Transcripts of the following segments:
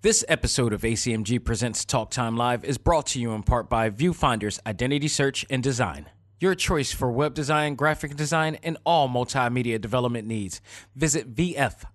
This episode of ACMG Presents Talk Time Live is brought to you in part by Viewfinder's Identity Search and Design. Your choice for web design, graphic design, and all multimedia development needs. Visit VFISAD.com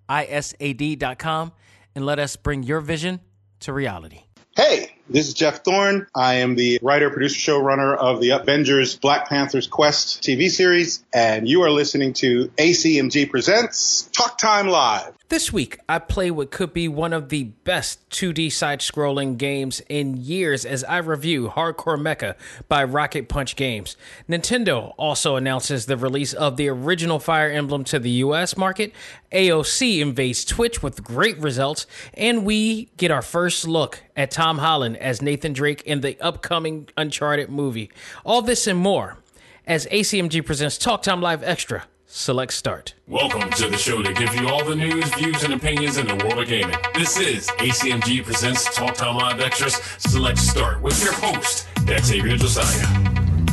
and let us bring your vision to reality. Hey, this is Jeff Thorne. I am the writer, producer, showrunner of the Avengers Black Panther's Quest TV series, and you are listening to ACMG Presents Talk Time Live. This week, I play what could be one of the best 2D side scrolling games in years as I review Hardcore Mecha by Rocket Punch Games. Nintendo also announces the release of the original Fire Emblem to the US market. AOC invades Twitch with great results, and we get our first look at Tom Holland as Nathan Drake in the upcoming Uncharted movie. All this and more as ACMG presents Talk Time Live Extra Select start. Welcome to the show to give you all the news, views, and opinions in the world of gaming. This is ACMG Presents Talk Time Live Extras Select Start with your host, Xavier Josiah.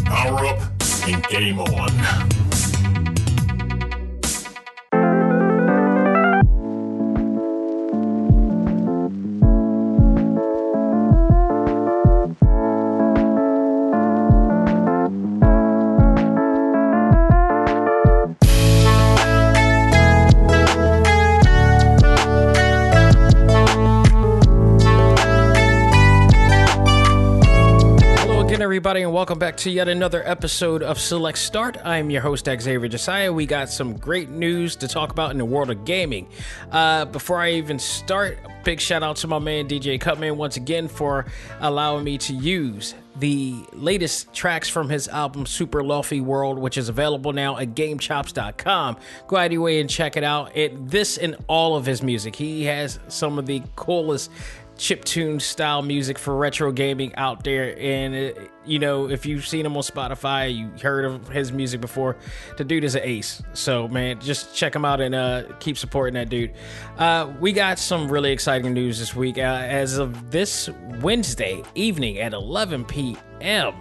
Power up and game on. Welcome back to yet another episode of Select Start. I'm your host, Xavier Josiah. We got some great news to talk about in the world of gaming. Uh, before I even start, a big shout out to my man DJ Cutman once again for allowing me to use the latest tracks from his album Super Lofi World, which is available now at GameChops.com. Go out your way and check it out. It this and all of his music. He has some of the coolest chip tune style music for retro gaming out there. And, it, you know, if you've seen him on Spotify, you heard of his music before, the dude is an ace. So, man, just check him out and uh, keep supporting that dude. Uh, we got some really exciting news this week. Uh, as of this Wednesday evening at 11 p.m.,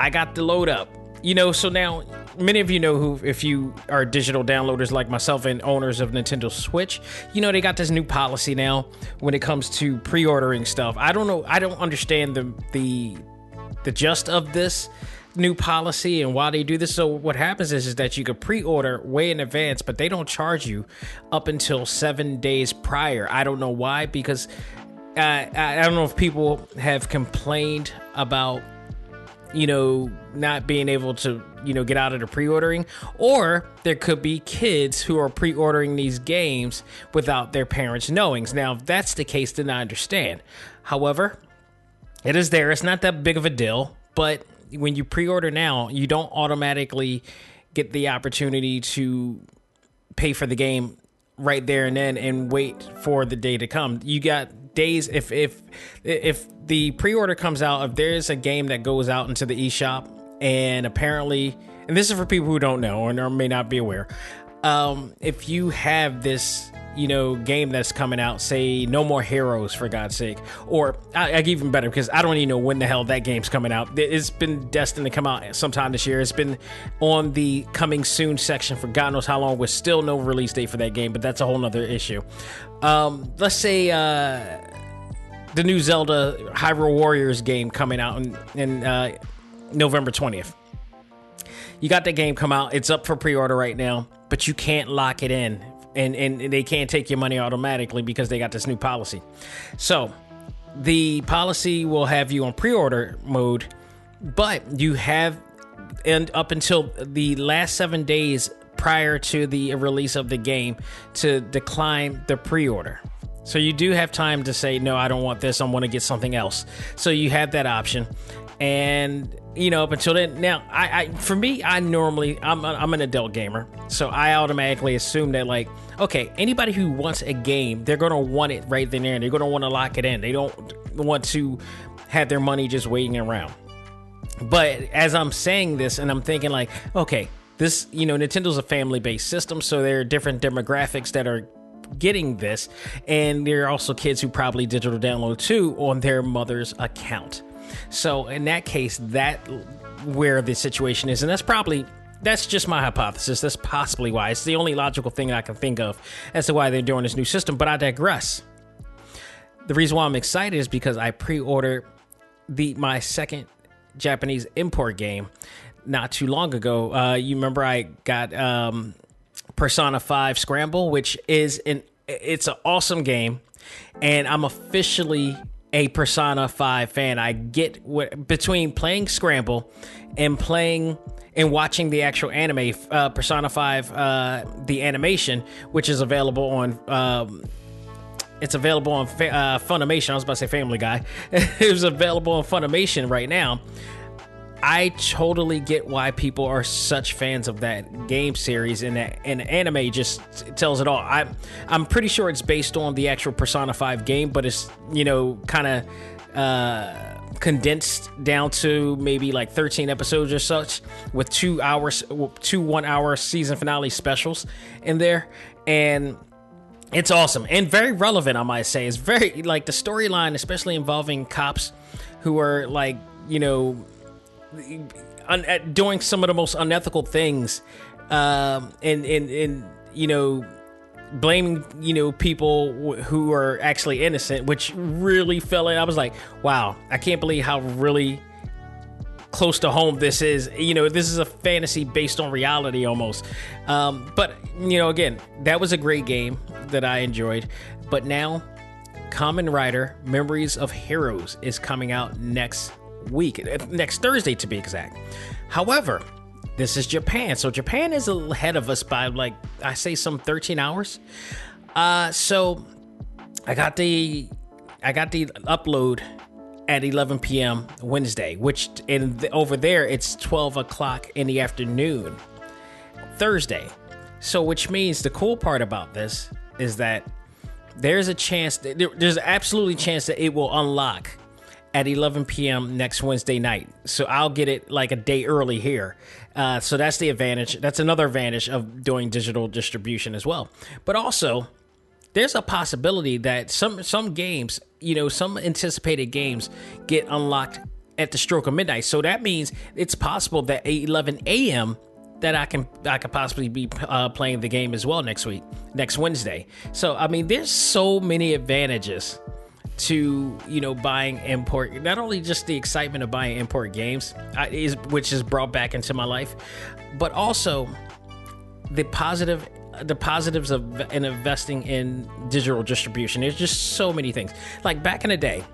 I got the load up. You know, so now many of you know who, if you are digital downloaders like myself and owners of Nintendo Switch, you know they got this new policy now when it comes to pre-ordering stuff. I don't know, I don't understand the the the gist of this new policy and why they do this. So what happens is, is that you could pre-order way in advance, but they don't charge you up until seven days prior. I don't know why, because uh, I don't know if people have complained about you know, not being able to, you know, get out of the pre-ordering, or there could be kids who are pre-ordering these games without their parents knowing. Now, if that's the case, then I understand. However, it is there. It's not that big of a deal, but when you pre-order now, you don't automatically get the opportunity to pay for the game right there and then and wait for the day to come. You got days if if if the pre-order comes out if there's a game that goes out into the eShop and apparently and this is for people who don't know or may not be aware um, if you have this you know game that's coming out say no more heroes for god's sake or I, I even better because i don't even know when the hell that game's coming out. It's been destined to come out sometime this year. It's been on the coming soon section. For god knows how long with still no release date for that game but that's a whole nother issue. Um, let's say uh, the new zelda hyrule warriors game coming out in, in uh, november 20th you got that game come out. It's up for pre-order right now but you can't lock it in and and they can't take your money automatically because they got this new policy. So the policy will have you on pre-order mode, but you have and up until the last seven days prior to the release of the game to decline the pre-order. So you do have time to say no, I don't want this. I want to get something else. So you have that option, and you know, up until then. Now, I, I for me, I normally I'm I'm an adult gamer, so I automatically assume that like, okay, anybody who wants a game, they're gonna want it right then and they're gonna want to lock it in. They don't want to have their money just waiting around. But as I'm saying this, and I'm thinking like, okay, this you know, Nintendo's a family based system, so there are different demographics that are getting this, and there are also kids who probably digital download too on their mother's account. So in that case, that where the situation is, and that's probably that's just my hypothesis. That's possibly why. It's the only logical thing I can think of as to why they're doing this new system. But I digress. the reason why I'm excited is because I pre-ordered the my second Japanese import game not too long ago. Uh, you remember I got um, Persona 5 Scramble, which is an it's an awesome game, and I'm officially a Persona 5 fan. I get what between playing Scramble and playing and watching the actual anime uh, Persona 5 uh, the animation which is available on um, it's available on uh, Funimation. I was about to say Family Guy. it was available on Funimation right now. I totally get why people are such fans of that game series, and that, and anime just tells it all. I I'm pretty sure it's based on the actual Persona 5 game, but it's you know kind of uh, condensed down to maybe like 13 episodes or such, with two hours, two one hour season finale specials in there, and it's awesome and very relevant. I might say it's very like the storyline, especially involving cops who are like you know un- doing some of the most unethical things, um, and and and you know blaming you know people who are actually innocent, which really fell in. I was like, wow, I can't believe how really close to home this is. You know, this is a fantasy based on reality almost. Um, but you know, again, that was a great game that I enjoyed. But now, Kamen Rider Memories of Heroes is coming out next week, uh, next Thursday to be exact. However, this is Japan, so Japan is ahead of us by like I say some 13 hours. Uh, so I got the I got the upload at 11 p.m. Wednesday, which in the, over there it's 12 o'clock in the afternoon Thursday. So, which means the cool part about this is that there's a chance that there, there's absolutely chance that it will unlock at 11 p.m. next Wednesday night. So I'll get it like a day early here. Uh, so that's the advantage. That's another advantage of doing digital distribution as well. But also, there's a possibility that some some games, you know, some anticipated games get unlocked at the stroke of midnight. So that means it's possible that at 11 a.m. that I can I could possibly be uh, playing the game as well next week, next Wednesday. So I mean, there's so many advantages to you know buying import not only just the excitement of buying import games uh, is which is brought back into my life but also the positive the positives of in investing in digital distribution. There's just so many things. Like back in the day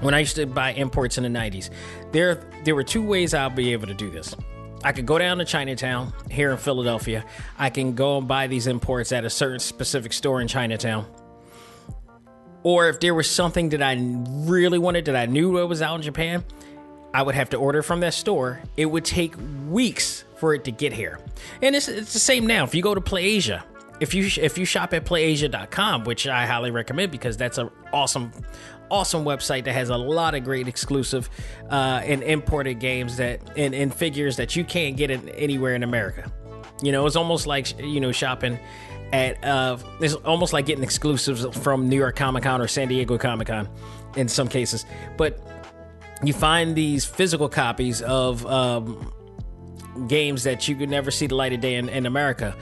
when i used to buy imports in the 90s there there were two ways i'll be able to do this. I could go down to Chinatown here in Philadelphia. I can go and buy these imports at a certain specific store in Chinatown or if there was something that I really wanted that I knew was out in Japan, I would have to order from that store. It would take weeks for it to get here. And it's, it's the same now. If you go to PlayAsia, if you if you shop at playasia.com, which I highly recommend because that's an awesome awesome website that has a lot of great exclusive uh, and imported games that and, and figures that you can't get in, anywhere in America. You know, it's almost like you know shopping at uh, it's almost like getting exclusives from New York Comic Con or San Diego Comic Con in some cases. But you find these physical copies of um, games that you could never see the light of day in, in America,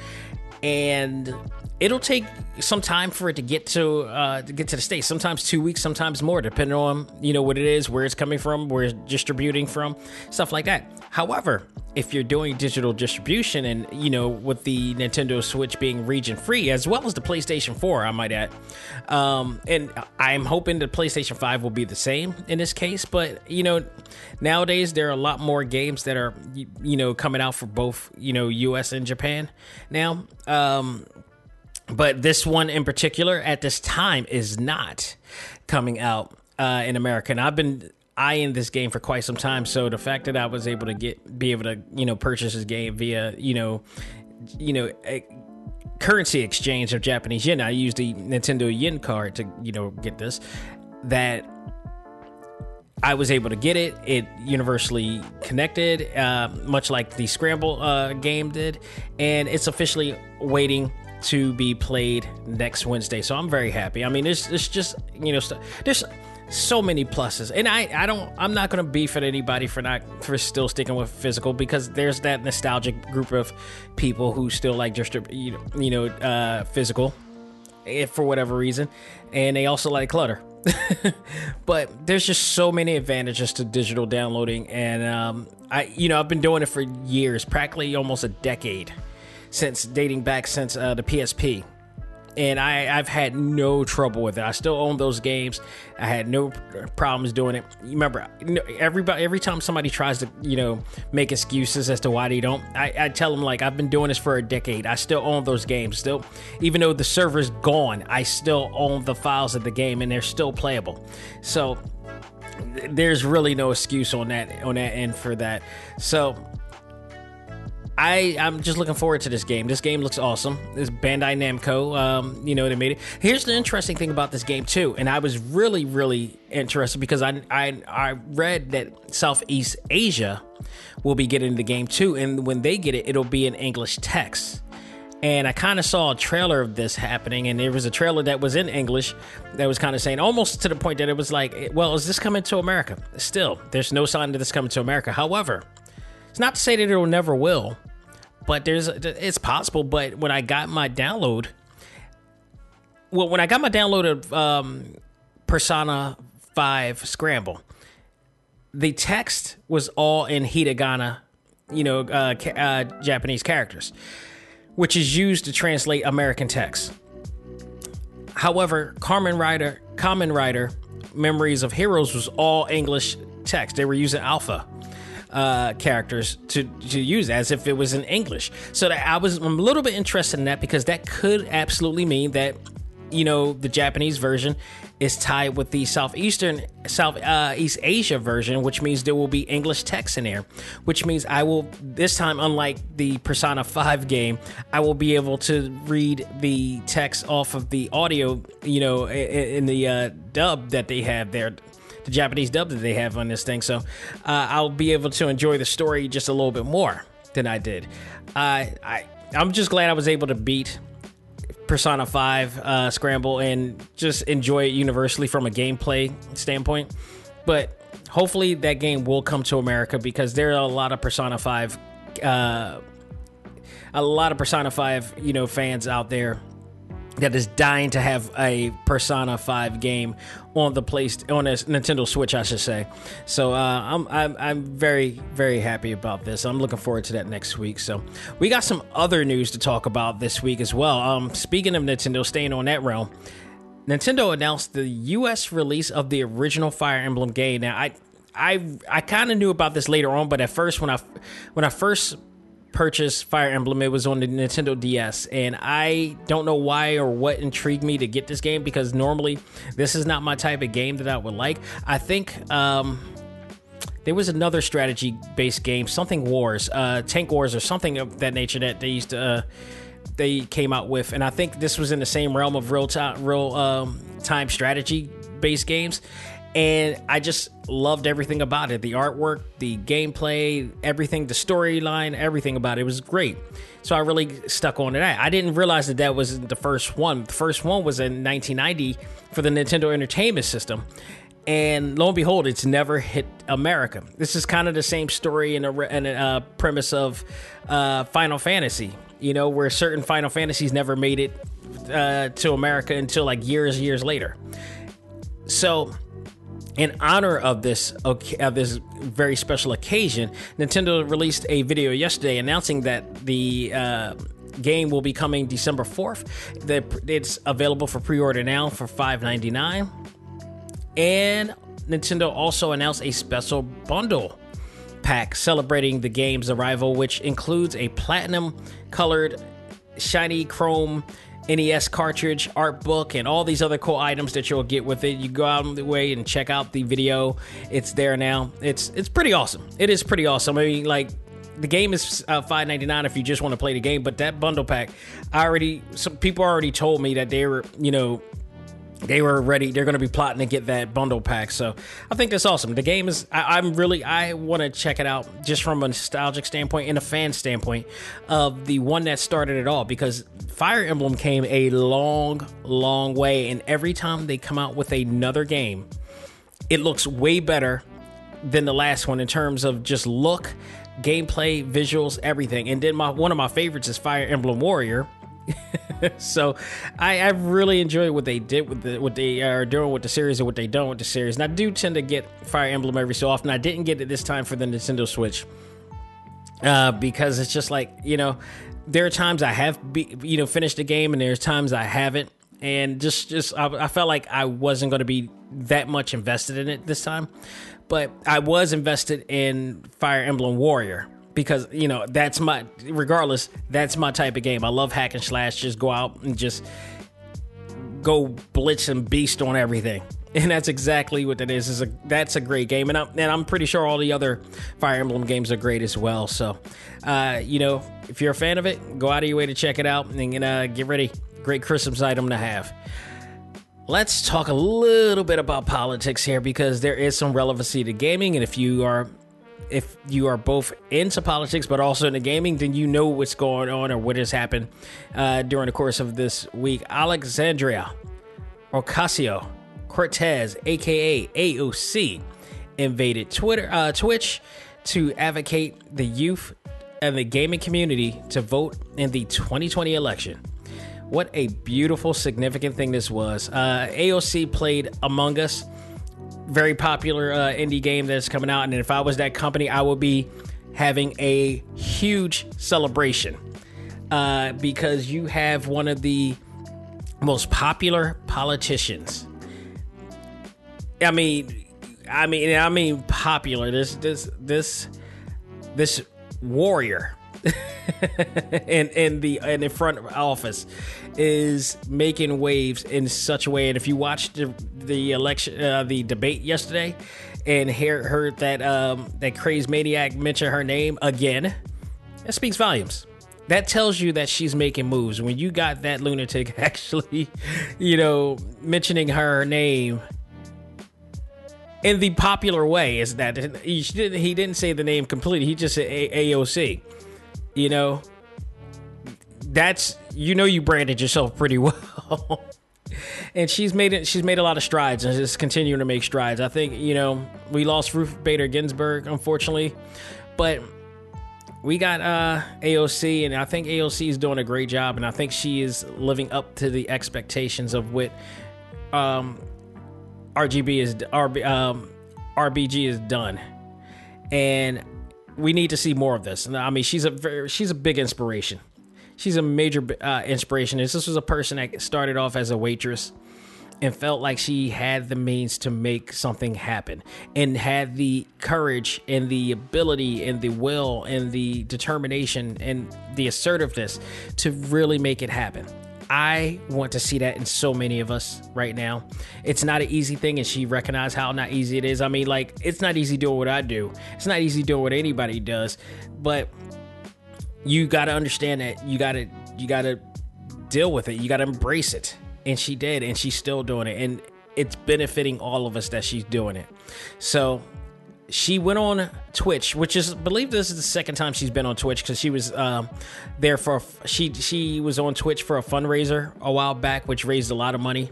and it'll take some time for it to get to uh, to get to the states. Sometimes two weeks, sometimes more, depending on you know what it is, where it's coming from, where it's distributing from, stuff like that. However, if you're doing digital distribution and you know with the Nintendo Switch being region free as well as the PlayStation 4 I might add um, and I'm hoping the PlayStation 5 will be the same in this case but you know nowadays there are a lot more games that are you know coming out for both you know US and Japan now um, but this one in particular at this time is not coming out uh, in America and I've been eyeing this game for quite some time. So the fact that I was able to get be able to you know purchase this game via you know you know a currency exchange of Japanese yen. I used the Nintendo yen card to you know get this. That I was able to get it. It universally connected, uh, much like the Scramble uh, game did, and it's officially waiting to be played next Wednesday. So I'm very happy. I mean, it's it's just you know there's so many pluses and i i don't i'm not gonna beef at anybody for not for still sticking with physical because there's that nostalgic group of people who still like just you know uh physical if for whatever reason and they also like clutter but there's just so many advantages to digital downloading, and um, I, you know, I've been doing it for years, practically almost a decade, since dating back since uh, the PSP and I, I've had no trouble with it. I still own those games. I had no problems doing it. Remember, everybody every time somebody tries to you know make excuses as to why they don't, I, I tell them like I've been doing this for a decade. I still own those games. Still, even though the server's gone, I still own the files of the game and they're still playable. So there's really no excuse on that on that end for that. So I I'm just looking forward to this game. This game looks awesome. This Bandai Namco, um, you know, they made it. Here's the interesting thing about this game too, and I was really really interested because I I I read that Southeast Asia will be getting the game too, and when they get it, it'll be in English text. And I kind of saw a trailer of this happening, and there was a trailer that was in English that was kind of saying almost to the point that it was like, well, is this coming to America? Still, there's no sign that this coming to America. However, it's not to say that it will never will, but there's it's possible. But when I got my download, well, when I got my download of um, Persona Five Scramble, the text was all in hiragana, you know, uh, uh, Japanese characters, which is used to translate American text. However, Carmen Rider, Kamen Rider, Memories of Heroes was all English text. They were using alpha uh, characters to to use as if it was in English. So that I was I'm a little bit interested in that because that could absolutely mean that you know the Japanese version is tied with the southeastern South uh, East Asia version, which means there will be English text in there. Which means I will this time, unlike the Persona Five game, I will be able to read the text off of the audio, you know, in, in the uh, dub that they have there the Japanese dub that they have on this thing. So uh, I'll be able to enjoy the story just a little bit more than I did. Uh, I I'm just glad I was able to beat Persona 5 uh, Scramble and just enjoy it universally from a gameplay standpoint. But hopefully that game will come to America because there are a lot of Persona 5 uh, a lot of Persona 5, you know, fans out there that is dying to have a Persona 5 game on the place on a Nintendo Switch, I should say. So uh, I'm, I'm I'm very very happy about this. I'm looking forward to that next week. So we got some other news to talk about this week as well. Um, speaking of Nintendo, staying on that realm, Nintendo announced the U.S. release of the original Fire Emblem game. Now I I I kind of knew about this later on, but at first when I when I first purchase Fire Emblem. It was on the Nintendo DS, and I don't know why or what intrigued me to get this game because normally this is not my type of game that I would like. I think um, there was another strategy based game, something Wars, uh, Tank Wars, or something of that nature that they used to. Uh, they came out with, and I think this was in the same realm of real time, real um, time strategy based games and I just loved everything about it the artwork, the gameplay, everything, the storyline, everything about it. it was great. So I really stuck on to that. I didn't realize that that was the first one. The first one was in 1990 for the Nintendo Entertainment System. And lo and behold, it's never hit America. This is kind of the same story and a, uh, premise of uh, Final Fantasy, you know, where certain Final Fantasies never made it uh, to America until like years, years later. So in honor of this of this very special occasion, Nintendo released a video yesterday announcing that the uh, game will be coming December 4th. It's available for pre-order now for $5.99. And Nintendo also announced a special bundle pack celebrating the game's arrival, which includes a platinum colored shiny chrome NES cartridge, art book, and all these other cool items that you'll get with it. You go out of the way and check out the video. It's there now. It's it's pretty awesome. It is pretty awesome. I mean, like the game is uh, five ninety nine if you just want to play the game, but that bundle pack, I already some people already told me that they were you know they were ready. They're going to be plotting to get that bundle pack. So I think that's awesome. The game is, I, am really, I want to check it out just from a nostalgic standpoint and a fan standpoint of the one that started it all because Fire Emblem came a long, long way. And every time they come out with another game, it looks way better than the last one in terms of just look, gameplay, visuals, everything. And then my one of my favorites is Fire Emblem Warrior. so I, I really enjoyed what they did with the what they are doing with the series and what they don't with the series. And I do tend to get Fire Emblem every so often. I didn't get it this time for the Nintendo Switch uh, because it's just like you know there are times I have be, you know finished the game and there's times I haven't, and just just I, I felt like I wasn't going to be that much invested in it this time, but I was invested in Fire Emblem Warrior because you know that's my regardless that's my type of game. I love hack and slash. Just go out and just go blitz and beast on everything. And that's exactly what that is. Is a that's a great game, and I'm and I'm pretty sure all the other Fire Emblem games are great as well. So, uh, you know, if you're a fan of it, go out of your way to check it out and uh, get ready. Great Christmas item to have. Let's talk a little bit about politics here because there is some relevancy to gaming, and if you are if you are both into politics but also into gaming, then you know what's going on or what has happened uh, during the course of this week. Alexandria Ocasio Cortez, aka AOC, invaded Twitter, uh, Twitch to advocate the youth and the gaming community to vote in the 2020 election. What a beautiful, significant thing this was. Uh, AOC played Among Us, very popular uh, indie game that's coming out. And if I was that company, I would be having a huge celebration uh, because you have one of the most popular politicians I mean, I mean, I mean, popular. This, this, this, this warrior in in the and in the front office is making waves in such a way. And if you watched the, the election, uh, the debate yesterday, and hear, heard that um, that crazy maniac mention her name again, that speaks volumes. That tells you that she's making moves. When you got that lunatic actually, you know, mentioning her name in the popular way is that he didn't, he didn't say the name completely. He just said AOC. You know, that's you know you branded yourself pretty well. and she's made it. She's made a lot of strides and is continuing to make strides. I think you know we lost Ruth Bader Ginsburg, unfortunately, but we got uh, AOC, and I think AOC is doing a great job, and I think she is living up to the expectations of what um, RGB is RB, um, RBG is done, and we need to see more of this. And I mean, she's a very, she's a big inspiration. She's a major uh, inspiration. This was a person that started off as a waitress and felt like she had the means to make something happen and had the courage and the ability and the will and the determination and the assertiveness to really make it happen. I want to see that in so many of us right now. It's not an easy thing, and she recognized how not easy it is. I mean, like, it's not easy doing what I do, it's not easy doing what anybody does, but you got to understand that you got to, you got to deal with it, you got to embrace it. And she did, and she's still doing it. And it's benefiting all of us that she's doing it. So she went on Twitch, which is I believe this is the second time she's been on Twitch because she was um, there for she she was on Twitch for a fundraiser a while back, which raised a lot of money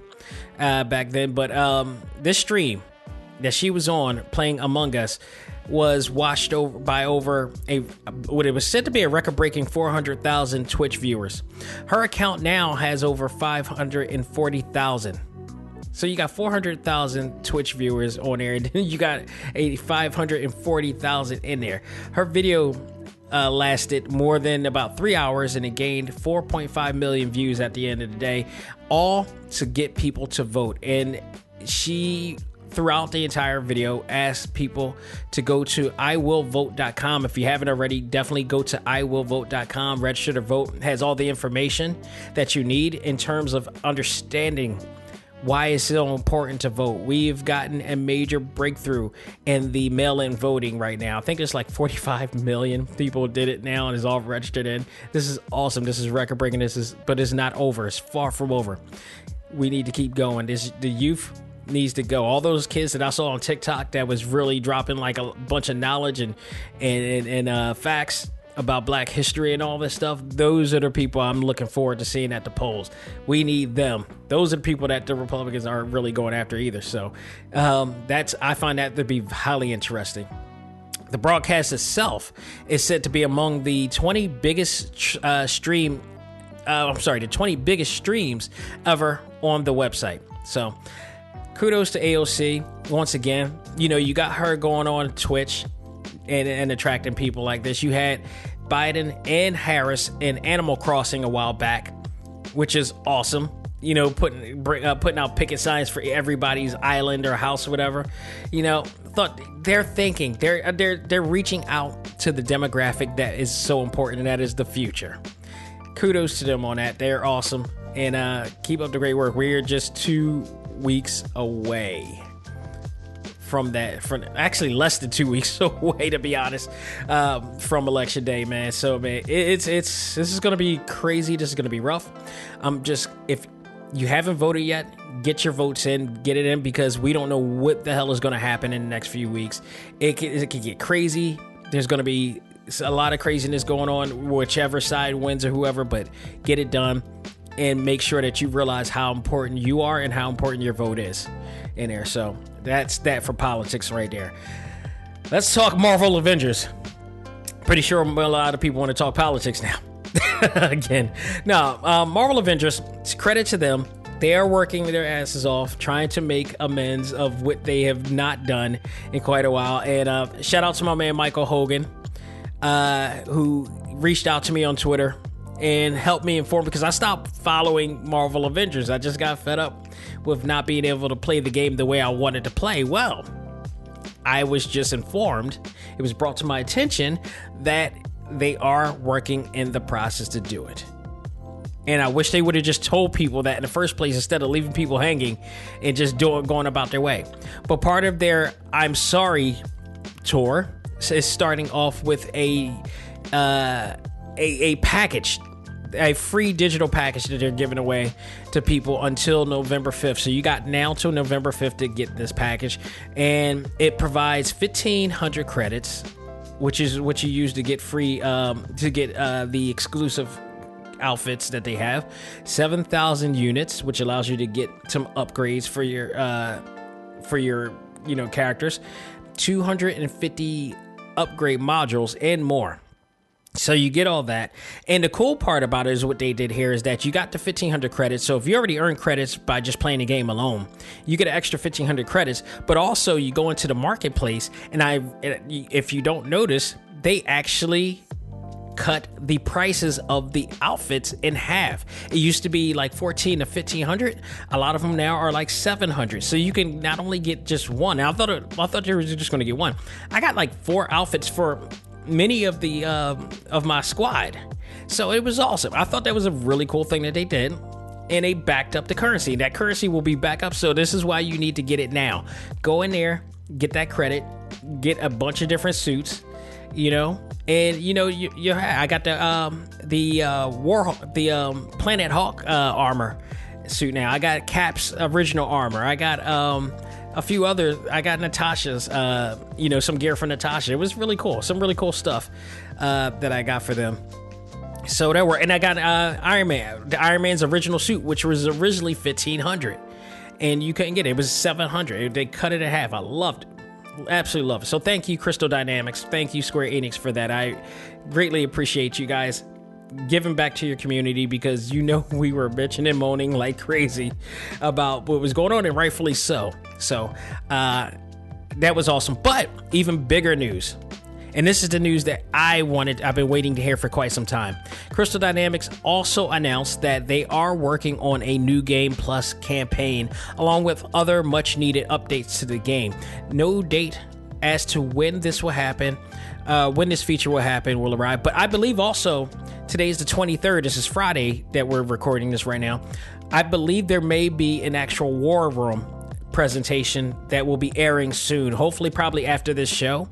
uh, back then. But um, this stream that she was on playing Among Us was watched over by over a what it was said to be a record-breaking 400,000 Twitch viewers. Her account now has over 540,000 so you got 400,000 Twitch viewers on there, and you got a 540,000 in there. Her video uh, lasted more than about three hours and it gained 4.5 million views at the end of the day, all to get people to vote. And she throughout the entire video asked people to go to iwillvote.com if you haven't already definitely go to iwillvote.com register to vote it has all the information that you need in terms of understanding why it's so important to vote. We've gotten a major breakthrough in the mail in voting right now. I think it's like 45 million people did it now and is all registered in. This is awesome. This is record breaking. This is, but it's not over. It's far from over. We need to keep going. This the youth needs to go. All those kids that I saw on TikTok that was really dropping like a bunch of knowledge and and and, and uh, facts about black history and all this stuff, those are the people I'm looking forward to seeing at the polls. We need them. Those are the people that the Republicans aren't really going after either. So um, that's I find that to be highly interesting. The broadcast itself is said to be among the 20 biggest uh, stream uh, I'm sorry, the 20 biggest streams ever on the website. So kudos to AOC once again. You know, you got her going on Twitch and, and attracting people like this. You had Biden and Harris in Animal Crossing a while back, which is awesome. You know, putting uh, putting out picket signs for everybody's island or house or whatever. You know, thought they're thinking they're they're they're reaching out to the demographic that is so important, and that is the future. Kudos to them on that. They're awesome, and uh, keep up the great work. We're just two weeks away from that from actually less than two weeks away to be honest um, from election day man. So man it, it's it's this is gonna be crazy. This is gonna be rough. I'm just if you haven't voted yet get your votes in get it in because we don't know what the hell is gonna happen in the next few weeks. It can, it can get crazy. There's gonna be a lot of craziness going on whichever side wins or whoever but get it done and make sure that you realize how important you are and how important your vote is in there. So that's that for politics right there. Let's talk Marvel Avengers. Pretty sure a lot of people want to talk politics now. Again, no, um, Marvel Avengers. Credit to them. They are working their asses off, trying to make amends of what they have not done in quite a while. And uh, shout out to my man Michael Hogan, uh, who reached out to me on Twitter and help me inform because I stopped following Marvel Avengers. I just got fed up with not being able to play the game the way I wanted to play. Well, I was just informed, it was brought to my attention that they are working in the process to do it. And I wish they would have just told people that in the first place instead of leaving people hanging and just doing going about their way. But part of their I'm sorry tour is starting off with a uh, a, a package a free digital package that they're giving away to people until November 5th. So you got now till November 5th to get this package, and it provides 1,500 credits, which is what you use to get free um, to get uh, the exclusive outfits that they have. 7,000 units, which allows you to get some upgrades for your uh, for your you know characters. 250 upgrade modules and more. So you get all that. And the cool part about it is what they did here is that you got the 1500 credits. So if you already earned credits by just playing the game alone, you get an extra 1500 credits, but also you go into the marketplace and I if you don't notice, they actually cut the prices of the outfits in half. It used to be like 14 to 1500. A lot of them now are like 700. So you can not only get just one. I thought I thought you were just going to get one. I got like four outfits for many of the uh, of my squad. So it was awesome. I thought that was a really cool thing that they did. And they backed up the currency. That currency will be back up. So this is why you need to get it now. Go in there, get that credit, get a bunch of different suits, you know, and you know you, you I got the um the uh war the um Planet Hulk uh, armor suit now. I got Cap's original armor. I got um a few other. I got Natasha's, uh, you know, some gear for Natasha. It was really cool. Some really cool stuff uh, that I got for them. So that were, and I got uh, Iron Man, the Iron Man's original suit, which was originally fifteen hundred, and you couldn't get it. It was seven hundred. They cut it in half. I loved it. Absolutely love it. So thank you, Crystal Dynamics. Thank you, Square Enix, for that. I greatly appreciate you guys giving back to your community because you know we were bitching and moaning like crazy about what was going on, and rightfully so. So uh, that was awesome. But even bigger news. And this is the news that I wanted, I've been waiting to hear for quite some time. Crystal Dynamics also announced that they are working on a new Game Plus campaign, along with other much needed updates to the game. No date as to when this will happen, uh, when this feature will happen, will arrive. But I believe also today is the 23rd. This is Friday that we're recording this right now. I believe there may be an actual War Room presentation that will be airing soon. Hopefully, probably after this show.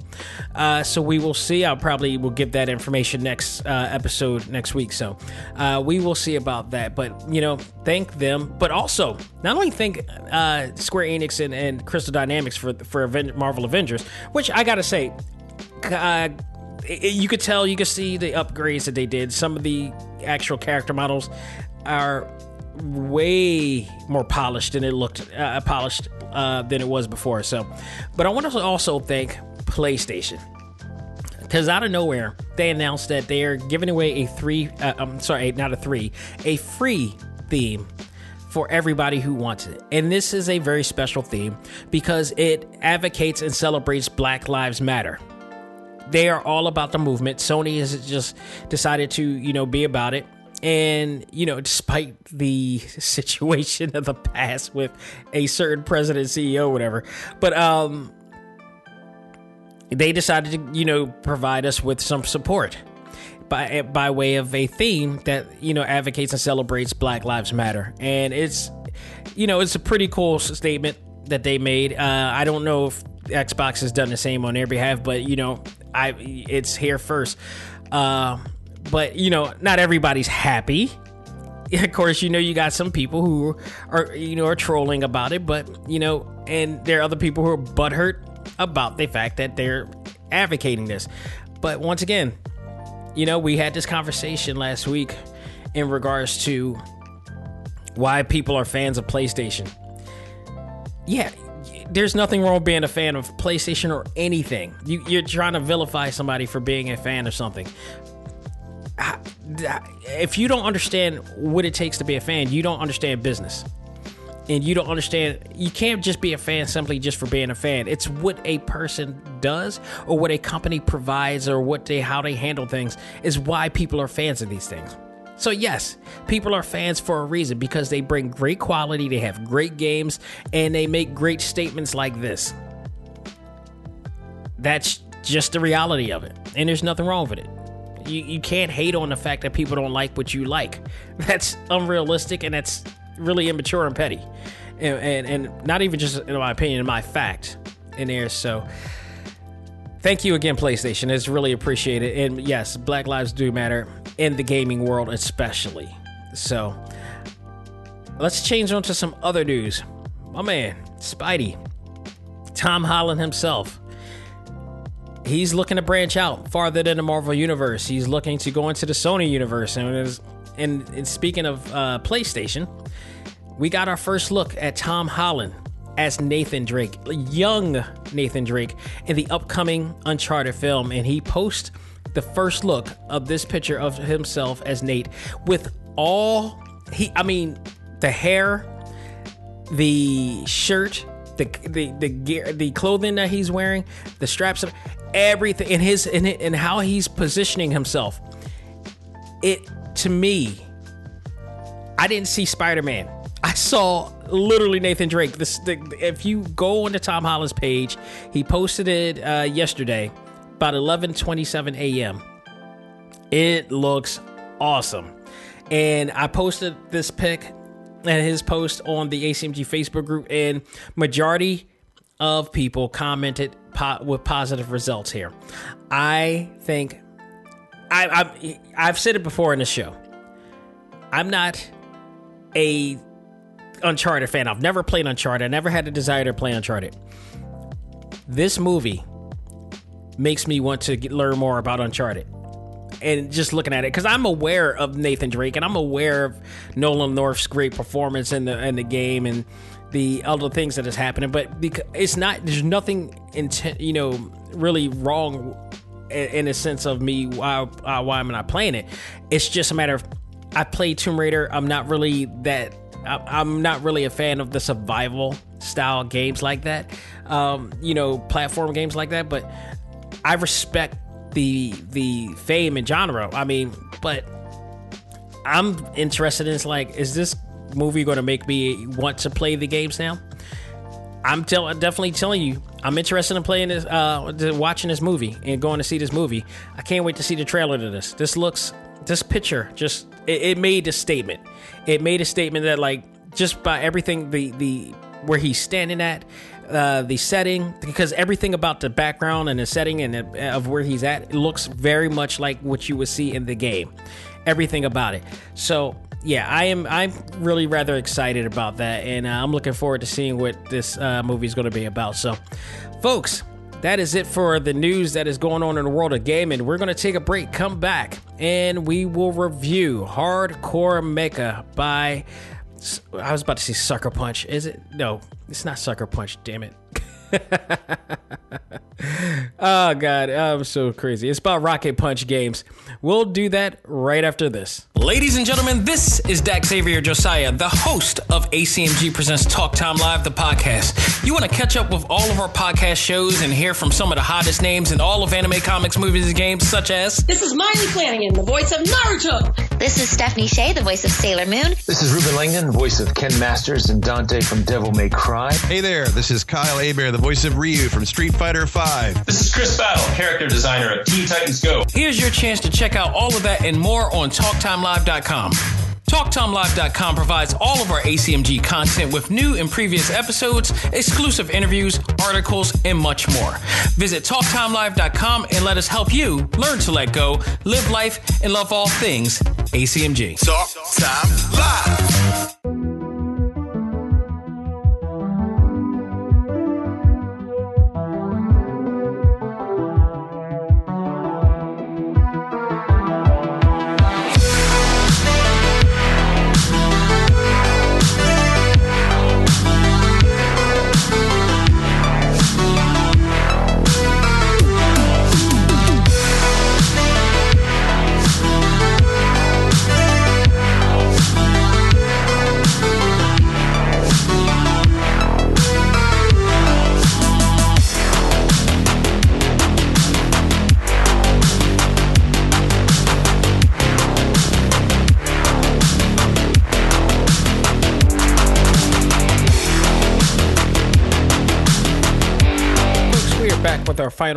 Uh, so we will see. I'll probably will give that information next uh, episode next week. So uh, we will see about that. But you know, thank them, but also not only thank uh, Square Enix and, and Crystal Dynamics for for Marvel Avengers, which I gotta say. Uh, you could tell, you could see the upgrades that they did. Some of the actual character models are way more polished than it looked uh, polished uh, than it was before. So, but I want to also thank PlayStation. because out of nowhere they announced that they are giving away a three uh, i'm sorry not a three a free theme for everybody who wants it and this is a very special theme because it advocates and celebrates black lives matter they are all about the movement. Sony has just decided to you know be about it. And you know despite the situation of the past with a certain president ceo whatever but um they decided to, you know, provide us with some support by by way of a theme that you know advocates and celebrates Black Lives Matter, and it's you know it's a pretty cool statement that they made. Uh, I don't know if Xbox has done the same on their behalf, but you know, I it's here first. Uh, but you know, not everybody's happy. Of course, you know you got some people who are you know are trolling about it, but you know, and there are other people who are butthurt about the fact that they're advocating this. But once again, you know, we had this conversation last week in regards to why people are fans of PlayStation. Yeah, there's nothing wrong being a fan of PlayStation or anything. You, are trying to vilify somebody for being a fan of something. If you don't understand what it takes to be a fan, you don't understand business and you don't understand you can't just be a fan simply just for being a fan it's what a person does or what a company provides or what they how they handle things is why people are fans of these things so yes people are fans for a reason because they bring great quality they have great games and they make great statements like this. That's just the reality of it and there's nothing wrong with it. You, you can't hate on the fact that people don't like what you like. That's unrealistic and that's really immature and petty, and, and, and not even just in my opinion, in my fact. In there. So thank you again, PlayStation. It's really appreciated. And yes, Black Lives do matter in the gaming world, especially. So let's change on to some other news. My man, Spidey, Tom Holland himself. He's looking to branch out farther than the Marvel universe. He's looking to go into the Sony universe. And, and, and speaking of uh, PlayStation, we got our first look at Tom Holland as Nathan Drake, young Nathan Drake, in the upcoming Uncharted film. And he posts the first look of this picture of himself as Nate with all he, I mean, the hair, the shirt, the the the gear, the clothing that he's wearing, the straps, everything, in his in and how he's positioning himself. It to me, I didn't see Spider Man. I saw literally Nathan Drake. This, the, if you go on the Tom Holland's page, he posted it uh, yesterday, about 11:27 a.m. It looks awesome, and I posted this pic and his post on the ACMG Facebook group, and majority of people commented po- with positive results here. I think I, I've I've said it before in the show. I'm not a Uncharted fan. I've never played Uncharted. I never had a desire to play Uncharted. This movie makes me want to get, learn more about Uncharted. And just looking at it, because I'm aware of Nathan Drake and I'm aware of Nolan North's great performance in the in the game and the other things that is happening, but because it's not, there's nothing intent, you know, really wrong in, a sense of me why why am I not playing it. It's just a matter of I play Tomb Raider. I'm not really that I'm not really a fan of the survival style games like that. Um, you know, platform games like that, but I respect the the fame and genre. I mean, but I'm interested in like, is this movie going to make me want to play the games now? I'm tell, definitely telling you, I'm interested in playing this, uh, watching this movie and going to see this movie. I can't wait to see the trailer to this. This looks, this picture just it, it made a statement. It made a statement that like just by everything the the where he's standing at, uh, the setting, because everything about the background and the setting and the, of where he's at looks very much like what you would see in the game. Everything about it. So yeah, I am. I'm really rather excited about that, and uh, I'm looking forward to seeing what this uh, movie is going to be about. So, folks, that is it for the news that is going on in the world of gaming. We're going to take a break, come back, and we will review Hardcore Mecha by. I was about to say Sucker Punch. Is it? No, it's not Sucker Punch, damn it. Oh god, oh, I'm so crazy. It's about Rocket Punch games. We'll do that right after this. Ladies and gentlemen, this is Dak Xavier Josiah, the host of ACMG Presents Talk Time Live, the podcast. You want to catch up with all of our podcast shows and hear from some of the hottest names in all of anime, comics, movies, and games, such as This is Maile Flanagan, the voice of Naruto. This is Stephanie Sheh, the voice of Sailor Moon. This is Reuben Langdon, voice of Ken Masters and Dante from Devil May Cry. Hey there, this is Kyle Hebert, the voice of Ryu from Street Fighter V. This is Chris Battle, character designer of Teen Titans Go. Here's your chance to check out all of that and more on TalkTimeLive.com. TalkTimeLive.com provides all of our ACMG content with new and previous episodes, exclusive interviews, articles, and much more. Visit TalkTimeLive.com and let us help you learn to let go, live life, and love all things ACMG. Talk Time Live.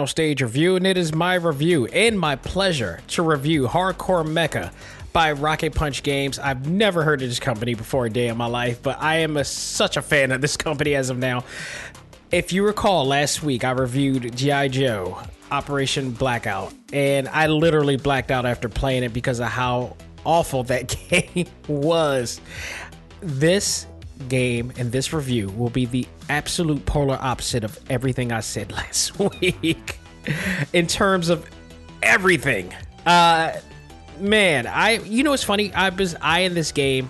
Stage review, and it is my review and my pleasure to review Hardcore Mecha by Rocket Punch Games. I've never heard of this company before a day in my life, but I am a, such a fan of this company as of now. If you recall, last week I reviewed G.I. Joe Operation Blackout, and I literally blacked out after playing it because of how awful that game was. This game and this review will be the absolute polar opposite of everything I said last week in terms of everything. Uh man, I you know what's funny? I was eyeing this game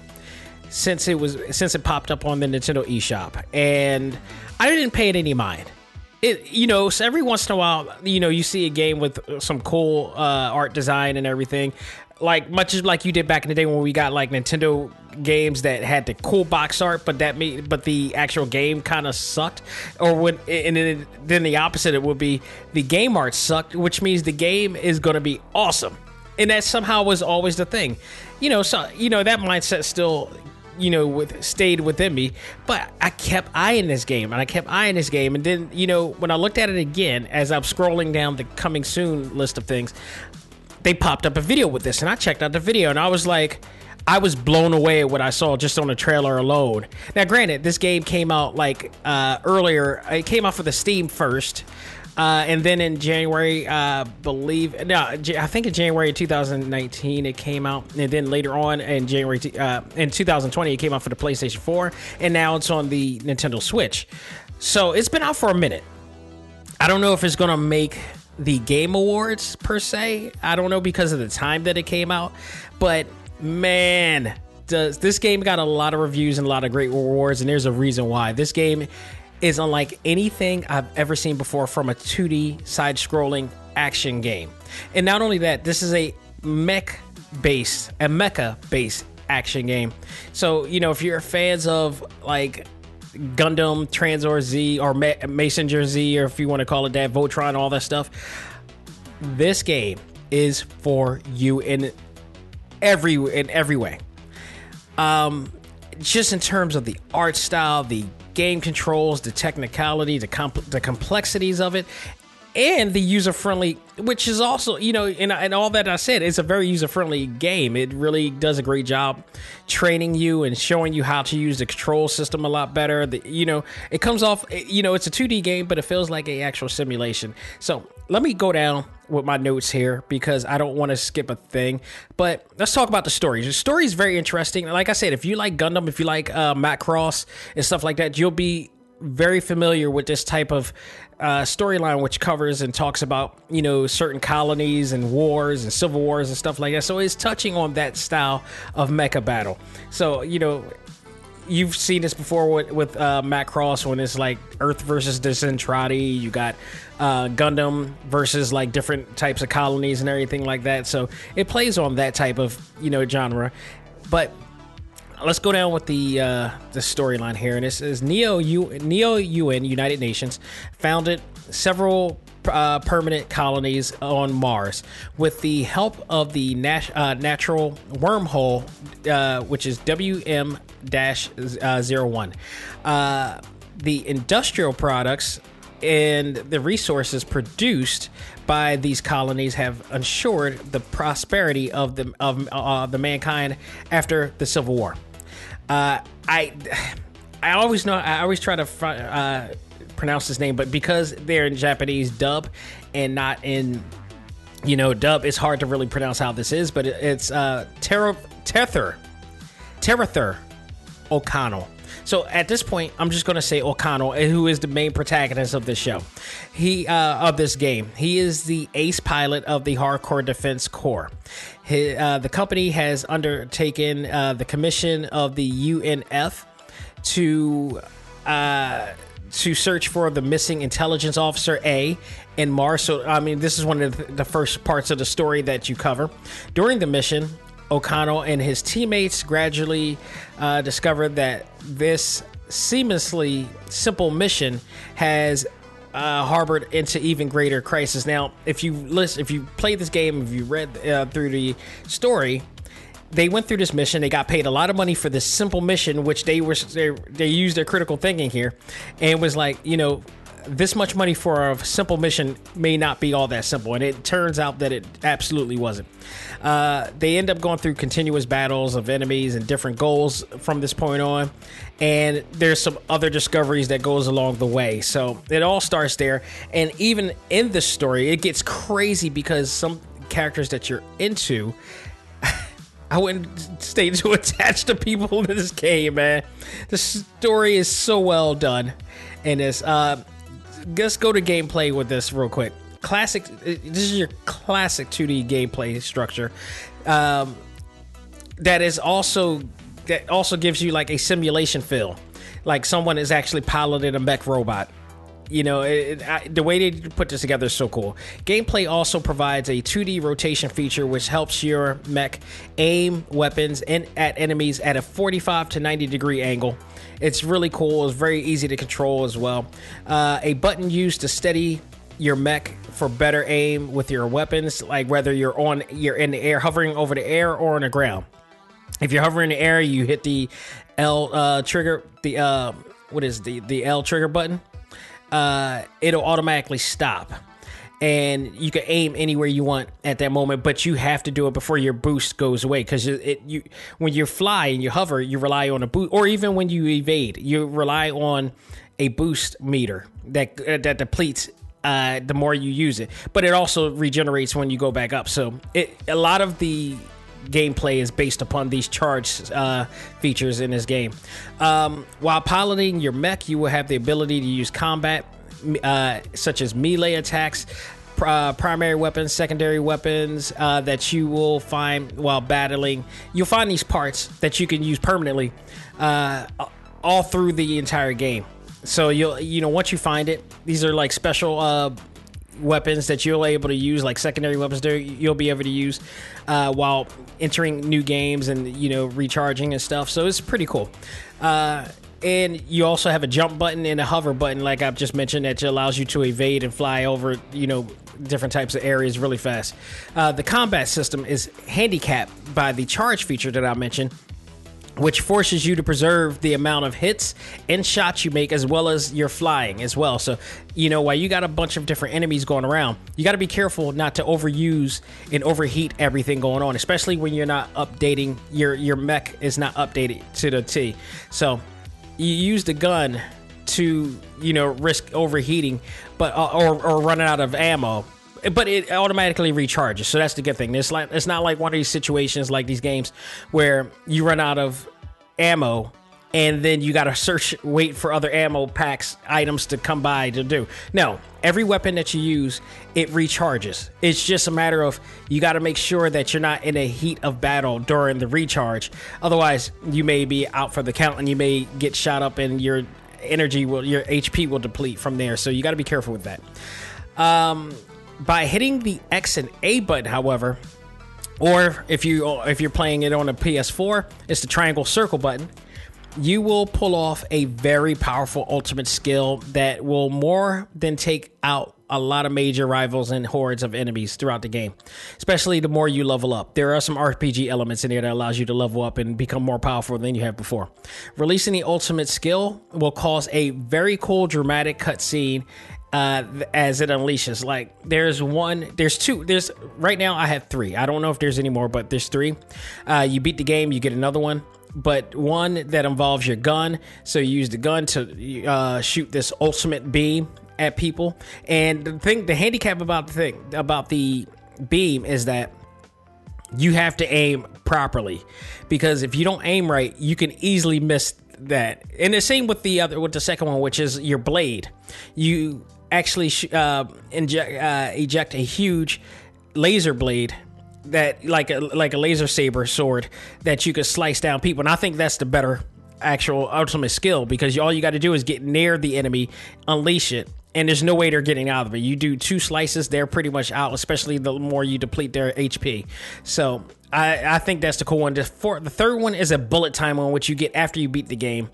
since it was since it popped up on the Nintendo eShop and I didn't pay it any mind. It, you know, so every once in a while, you know, you see a game with some cool uh, art design and everything, like much as like you did back in the day when we got like Nintendo games that had the cool box art, but that made but the actual game kind of sucked. Or when and then, then the opposite, it would be the game art sucked, which means the game is going to be awesome, and that somehow was always the thing. You know, so you know that mindset still you know, with stayed within me. But I kept eyeing this game and I kept eyeing this game. And then, you know, when I looked at it again as I'm scrolling down the coming soon list of things, they popped up a video with this. And I checked out the video and I was like, I was blown away at what I saw just on the trailer alone. Now, granted, this game came out like uh, earlier. It came out for the Steam first, uh, and then in January, uh, believe no, I think in January 2019 it came out, and then later on in January uh, in 2020 it came out for the PlayStation 4, and now it's on the Nintendo Switch. So it's been out for a minute. I don't know if it's gonna make the Game Awards per se. I don't know because of the time that it came out, but man, does this game got a lot of reviews and a lot of great rewards, and there's a reason why. This game is unlike anything I've ever seen before from a 2D side-scrolling action game. And not only that, this is a mech based, a mecha based action game. So, you know, if you're fans of like Gundam, Tranzor Z, or Ma- Mazinger Z, or if you want to call it that, Voltron, all that stuff, this game is for you in every in every way. Um, just in terms of the art style, the game controls, the technicality, the comp- the complexities of it, and the user friendly, which is also you know, and, and all that I said, it's a very user friendly game. It really does a great job training you and showing you how to use the control system a lot better. The, you know, it comes off, you know, it's a 2D game, but it feels like a actual simulation. So let me go down with my notes here because I don't want to skip a thing. But let's talk about the story. The story is very interesting. Like I said, if you like Gundam, if you like uh, Macross and stuff like that, you'll be very familiar with this type of uh, storyline, which covers and talks about you know certain colonies and wars and civil wars and stuff like that. So it's touching on that style of mecha battle. So you know you've seen this before with, with uh, Macross when it's like Earth versus the Zentradi. You got uh, Gundam versus like different types of colonies and everything like that. So it plays on that type of you know genre. But let's go down with the uh, the storyline here, and this is Neo U Neo UN United Nations founded several uh, permanent colonies on Mars with the help of the nat- uh, natural wormhole, uh, which is WM uh, 01. Uh, the industrial products and the resources produced by these colonies have ensured the prosperity of the of uh, the mankind after the Civil War. Uh, I I always know I always try to uh, pronounce his name, but because they're in Japanese dub and not in you know dub, it's hard to really pronounce how this is. But it, it's uh, Ter- Tether Tarethur O'Connell. So at this point, I'm just going to say O'Connell, who is the main protagonist of this show. He uh, of this game. He is the ace pilot of the Hardcore Defense Corps. Uh, the company has undertaken uh, the commission of the UNF to uh, to search for the missing intelligence officer A in Mars. So, I mean, this is one of the first parts of the story that you cover. During the mission, O'Connell and his teammates gradually uh, discovered that this seamlessly simple mission has uh, harbored into even greater crisis. Now, if you listen, if you played this game, if you read uh, through the story, they went through this mission. They got paid a lot of money for this simple mission, which they were they, they used their critical thinking here, and was like, you know, this much money for a simple mission may not be all that simple. And it turns out that it absolutely wasn't. Uh, they end up going through continuous battles of enemies and different goals from this point on. And there's some other discoveries that goes along the way. So it all starts there. And even in the story, it gets crazy because some characters that you're into I wouldn't stay too attached to people in this game, man. The story is so well done in this. Uh, let's go to gameplay with this real quick. Classic. This is your classic 2D gameplay structure. Um, that is also that also gives you like a simulation feel, like someone is actually piloting a mech robot. You know, it, it, the way they put this together is so cool. Gameplay also provides a 2D rotation feature, which helps your mech aim weapons and at enemies at a 45 to 90 degree angle it's really cool. It's very easy to control as well. Uh, a button used to steady your mech for better aim with your weapons, like whether you're on you're in the air, hovering over the air or on the ground. If you're hovering in the air, you hit the L uh, trigger, the uh, what is the the L trigger button. Uh, it'll automatically stop. And you can aim anywhere you want at that moment but you have to do it before your boost goes away because it, it, you when you fly and you hover you rely on a boost or even when you evade you rely on a boost meter that uh, that depletes uh, the more you use it. But it also regenerates when you go back up. So it a lot of the gameplay is based upon these charge uh, features in this game um, while piloting your mech you will have the ability to use combat uh, such as melee attacks, uh, primary weapons, secondary weapons uh, that you will find while battling. You'll find these parts that you can use permanently uh, all through the entire game. So you'll you know once you find it, these are like special uh, weapons that you'll able to use, like secondary weapons. You'll be able to use uh, while entering new games and you know recharging and stuff. So it's pretty cool. Uh, and you also have a jump button and a hover button, like I've just mentioned, that allows you to evade and fly over, you know, different types of areas really fast. Uh, the combat system is handicapped by the charge feature that I mentioned, which forces you to preserve the amount of hits and shots you make as well as your flying as well. So, you know, while you got a bunch of different enemies going around, you got to be careful not to overuse and overheat everything going on, especially when you're not updating your your mech is not updated to the T. So, you use the gun to you know risk overheating, but uh, or or running out of ammo. But it automatically recharges, so that's the good thing. It's like it's not like one of these situations like these games where you run out of ammo and then you got to search, wait for other ammo packs items to come by to do. No, every weapon that you use, it recharges. It's just a matter of you got to make sure that you're not in a heat of battle during the recharge. Otherwise, you may be out for the count and you may get shot up and your energy will, your HP will deplete from there. So you got to be careful with that. Um, by hitting the X and A button, however, or if you if you're playing it on a PS4, it's the triangle circle button. You will pull off a very powerful ultimate skill that will more than take out a lot of major rivals and hordes of enemies throughout the game. Especially the more you level up. There are some RPG elements in there that allows you to level up and become more powerful than you have before. Releasing the ultimate skill will cause a very cool dramatic cutscene uh, as it unleashes. Like there's one, there's two, there's right now I have three. I don't know if there's any more, but there's three. Uh, you beat the game, you get another one. But one that involves your gun, so you use the gun to uh, shoot this ultimate beam at people. And the thing, the handicap about the thing about the beam is that you have to aim properly because if you don't aim right, you can easily miss that. And the same with the other with the second one, which is your blade. You actually uh, inject uh, eject a huge laser blade that like a like a laser saber sword that you could slice down people. And I think that's the better actual ultimate skill because all you got to do is get near the enemy, unleash it, and there's no way they're getting out of it. You do two slices, they're pretty much out, especially the more you deplete their HP. So I, I think that's the cool one. The, four, the third one is a bullet time one, which you get after you beat the game,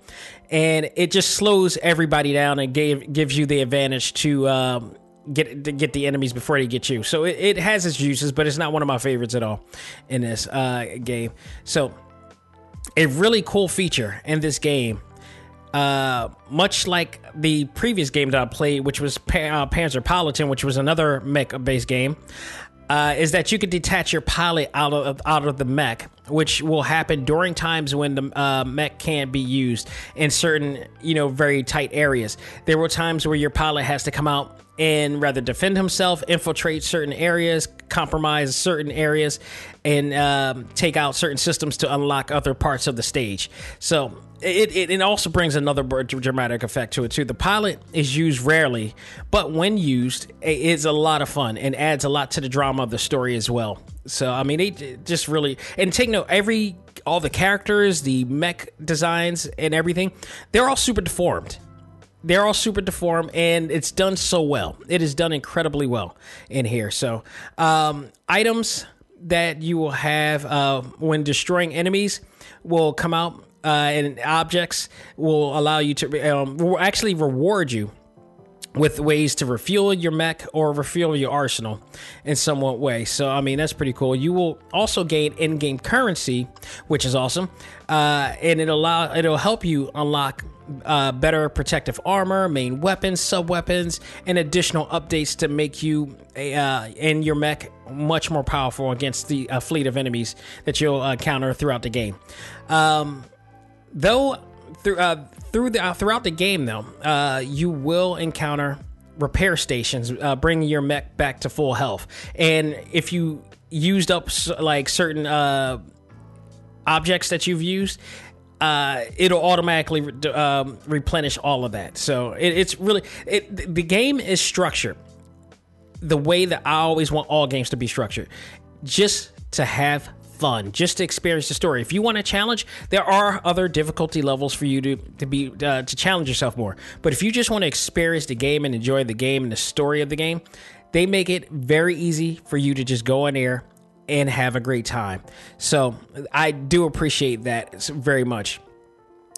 and it just slows everybody down and gave, gives you the advantage to. Um, get to get the enemies before they get you. So it, it, has its uses, but it's not one of my favorites at all in this uh, game. So a really cool feature in this game, uh, much like the previous game that I played, which was pa- uh, Panzer Paladin, which was another mech-based game. Uh, is that you can detach your pilot out of out of the mech, which will happen during times when the uh, mech can't be used in certain you know very tight areas. There were times where your pilot has to come out and rather defend himself, infiltrate certain areas, compromise certain areas, and um, take out certain systems to unlock other parts of the stage. So it, it, it, also brings another dramatic effect to it too. The pilot is used rarely, but when used, it's a lot of fun and adds a lot to the drama of the story as well. So I mean, it just really and take note every all the characters, the mech designs, and everything, they're all super deformed they're all super deformed and it's done so well it is done incredibly well in here so um, items that you will have uh, when destroying enemies will come out uh, and objects will allow you to um, will actually reward you with ways to refuel your mech or refuel your arsenal in somewhat way. So I mean that's pretty cool. You will also gain in-game currency, which is awesome, uh, and it'll allow it'll help you unlock uh, better protective armor, main weapons, sub weapons, and additional updates to make you uh, and your mech much more powerful against the uh, fleet of enemies that you'll encounter throughout the game. Um, though through uh, through the uh, throughout the game, though, uh, you will encounter repair stations, bringing your mech back to full health. And if you used up like certain objects that you've used, uh, it'll automatically um, replenish all of that. So it, it's really it, the game is structured the way that I always want all games to be structured, just to have fun, just to experience the story. If you want a challenge, there are other difficulty levels for you to to be uh, to challenge yourself more. But if you just want to experience the game and enjoy the game and the story of the game, they make it very easy for you to just go in there and have a great time. So I do appreciate that very much.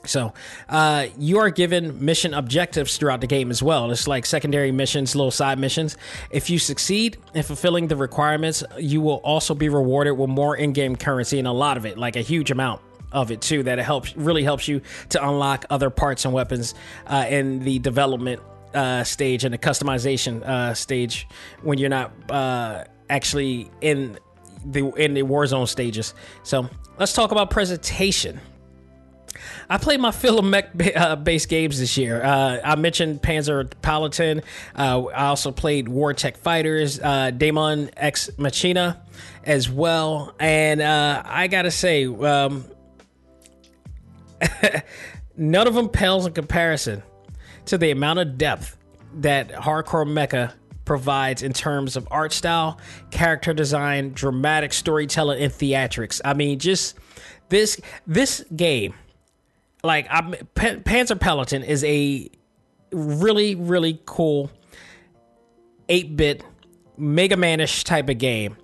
So, uh, you are given mission objectives throughout the game as well. It's like secondary missions, little side missions. If you succeed in fulfilling the requirements, you will also be rewarded with more in-game currency and a lot of it, like a huge amount of it too. That it helps really helps you to unlock other parts and weapons uh, in the development uh, stage and the customization uh, stage when you're not uh, actually in the in the Warzone stages. So let's talk about presentation. I played my fill of mech uh, based games this year. Uh, I mentioned Panzer Paladin. Uh, I also played Wartech Fighters, uh, Daemon X Machina as well. And uh, I gotta say, um, none of them pales in comparison to the amount of depth that Hardcore Mecha provides in terms of art style, character design, dramatic storytelling, and theatrics. I mean, just this this game, like I'm, P- Panzer Paladin is a really really cool eight bit Mega Manish type of game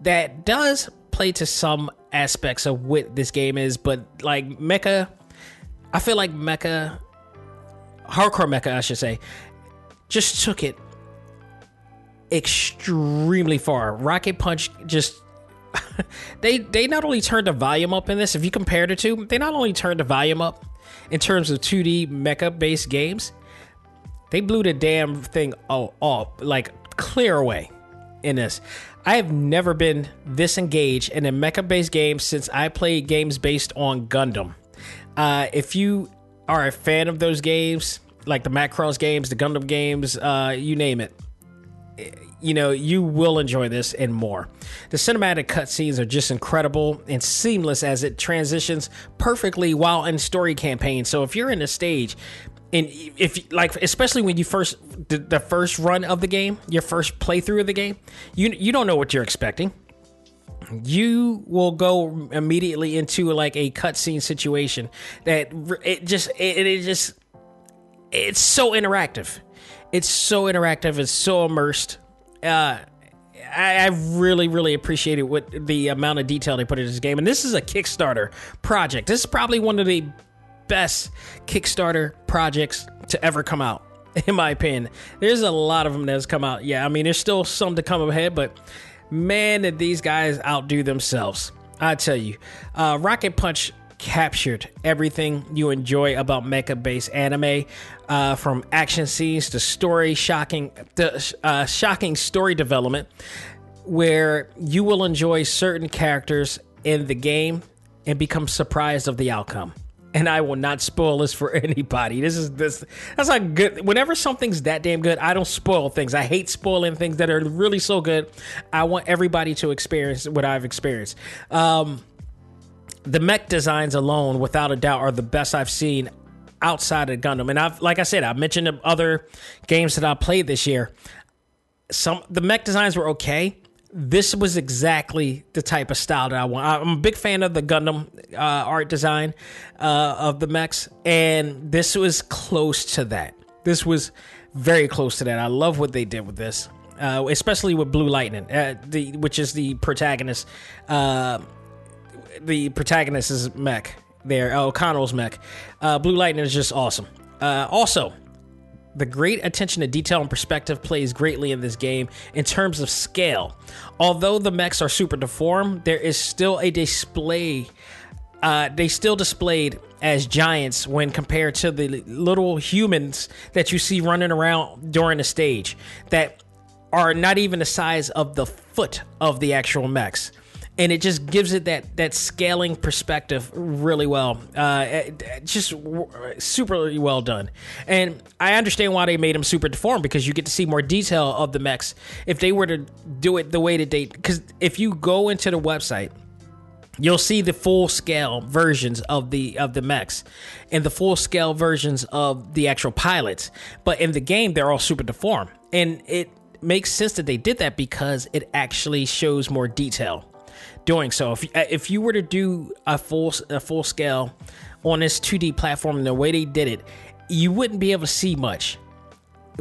that does play to some aspects of what this game is, but like Mecha, I feel like Mecha, hardcore Mecha, I should say, just took it extremely far. Rocket Punch just they they not only turned the volume up in this. If you compare the two, they not only turned the volume up in terms of 2D mecha based games, they blew the damn thing all off like clear away in this. I have never been this engaged in a mecha based game since I played games based on Gundam. Uh, if you are a fan of those games, like the Macross games, the Gundam games, uh, you name it, you know, you will enjoy this and more. The cinematic cutscenes are just incredible and seamless as it transitions perfectly while in story campaign. So if you're in a stage and if like especially when you first the, the first run of the game, your first playthrough of the game, you you don't know what you're expecting. You will go immediately into like a cutscene situation that it just it, it just it's so interactive. It's so interactive. It's so immersed. Uh, I, I really, really appreciated what the amount of detail they put in this game. And this is a Kickstarter project. This is probably one of the best Kickstarter projects to ever come out, in my opinion. There's a lot of them that's come out. Yeah, I mean, there's still some to come ahead, but man, did these guys outdo themselves. I tell you, uh, Rocket Punch captured everything you enjoy about mecha based anime uh, from action scenes to story shocking the uh, shocking story development where you will enjoy certain characters in the game and become surprised of the outcome and I will not spoil this for anybody. This is this that's not good. Whenever something's that damn good, I don't spoil things. I hate spoiling things that are really so good. I want everybody to experience what I've experienced. Um, the mech designs alone, without a doubt, are the best I've seen outside of Gundam. And I've, like I said, I've mentioned other games that I played this year. Some the mech designs were okay. This was exactly the type of style that I want. I'm a big fan of the Gundam uh, art design uh, of the mechs, and this was close to that. This was very close to that. I love what they did with this, uh, especially with Blue Lightning, uh, the which is the protagonist uh, the protagonist is mech there, uh, O'Connell's mech. Uh, Blue Lightning is just awesome. Uh, also, the great attention to detail and perspective plays greatly in this game in terms of scale. Although the mechs are super deformed, there is still a display. Uh, they still displayed as giants when compared to the little humans that you see running around during the stage that are not even the size of the foot of the actual mechs and it just gives it that that scaling perspective really well. Uh, just super well done, and I understand why they made them super deformed because you get to see more detail of the mechs. If they were to do it the way that they, because if you go into the website you'll see the full scale versions of the of the mechs and the full scale versions of the actual pilots but in the game they're all super deformed and it makes sense that they did that because it actually shows more detail doing so. If uh, if you were to do a full a full scale on this 2D platform the way they did it, you wouldn't be able to see much.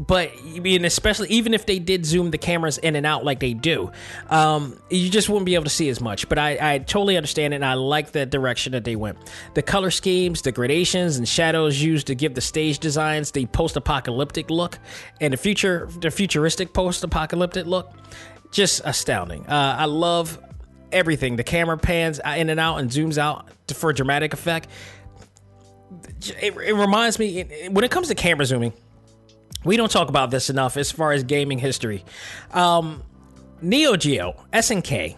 But I mean, especially even if they did zoom the cameras in and out like they do, um, you just wouldn't be able to see as much. But I, I totally understand it, and I like the direction that they went. The color schemes, the gradations, and shadows used to give the stage designs the post-apocalyptic look and the future, the futuristic post-apocalyptic look, just astounding. Uh, I love everything. The camera pans in and out and zooms out for a dramatic effect. It, it reminds me when it comes to camera zooming, we don't talk about this enough as far as gaming history. Um, Neo Geo, SNK,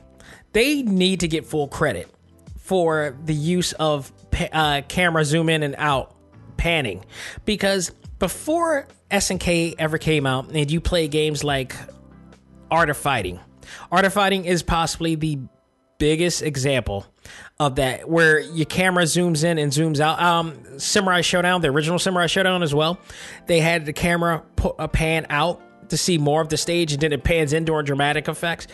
they need to get full credit for the use of uh, camera zoom in and out panning because before SNK ever came out and you play games like Art of Fighting, Art of Fighting is possibly the biggest example of that where your camera zooms in and zooms out. Um, Samurai Shodown, the original Samurai Shodown as well, they had the camera put a pan out to see more of the stage and then it pans in during dramatic effects.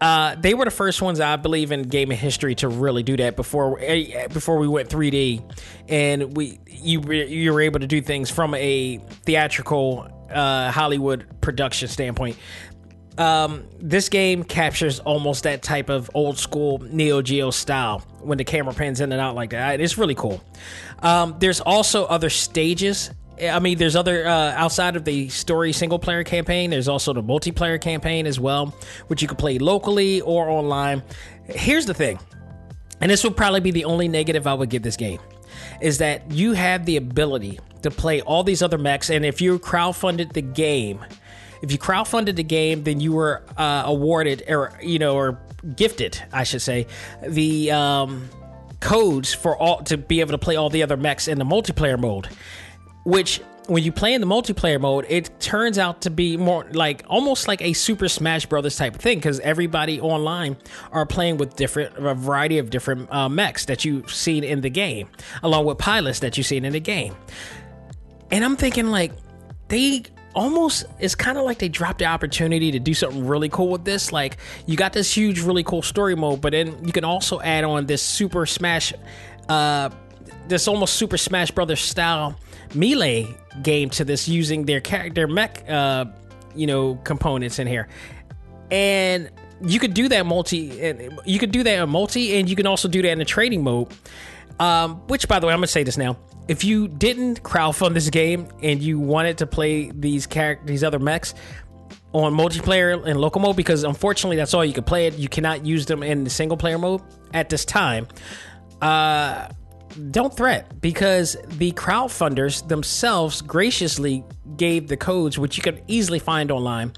Uh, they were the first ones I believe in gaming history to really do that before eh, before we went 3D, and we you you were able to do things from a theatrical uh, Hollywood production standpoint. Um, this game captures almost that type of old school Neo Geo style when the camera pans in and out like that. It's really cool. Um, there's also other stages I mean, there's other uh, outside of the story single player campaign. There's also the multiplayer campaign as well, which you can play locally or online. Here's the thing, and this will probably be the only negative I would give this game, is that you have the ability to play all these other mechs, and if you crowdfunded the game, if you crowdfunded the game, then you were uh, awarded or you know or gifted, I should say, the um, codes for all to be able to play all the other mechs in the multiplayer mode which when you play in the multiplayer mode, it turns out to be more like almost like a Super Smash Brothers type of thing because everybody online are playing with different a variety of different uh, mechs that you've seen in the game, along with pilots that you've seen in the game. And I'm thinking like they almost it's kind of like they dropped the opportunity to do something really cool with this. Like you got this huge, really cool story mode, but then you can also add on this Super Smash, uh, this almost Super Smash Brothers style melee game to this using their character mech, uh, you know, components in here, and you could do that multi, and you could do that in multi, and you can also do that in the trading mode. Um, which, by the way, I'm gonna say this now. If you didn't crowdfund this game and you wanted to play these character, these other mechs on multiplayer and local mode, because unfortunately that's all you can play it. You cannot use them in the single player mode at this time. Uh, don't threat because the crowdfunders themselves graciously gave the codes which you can easily find online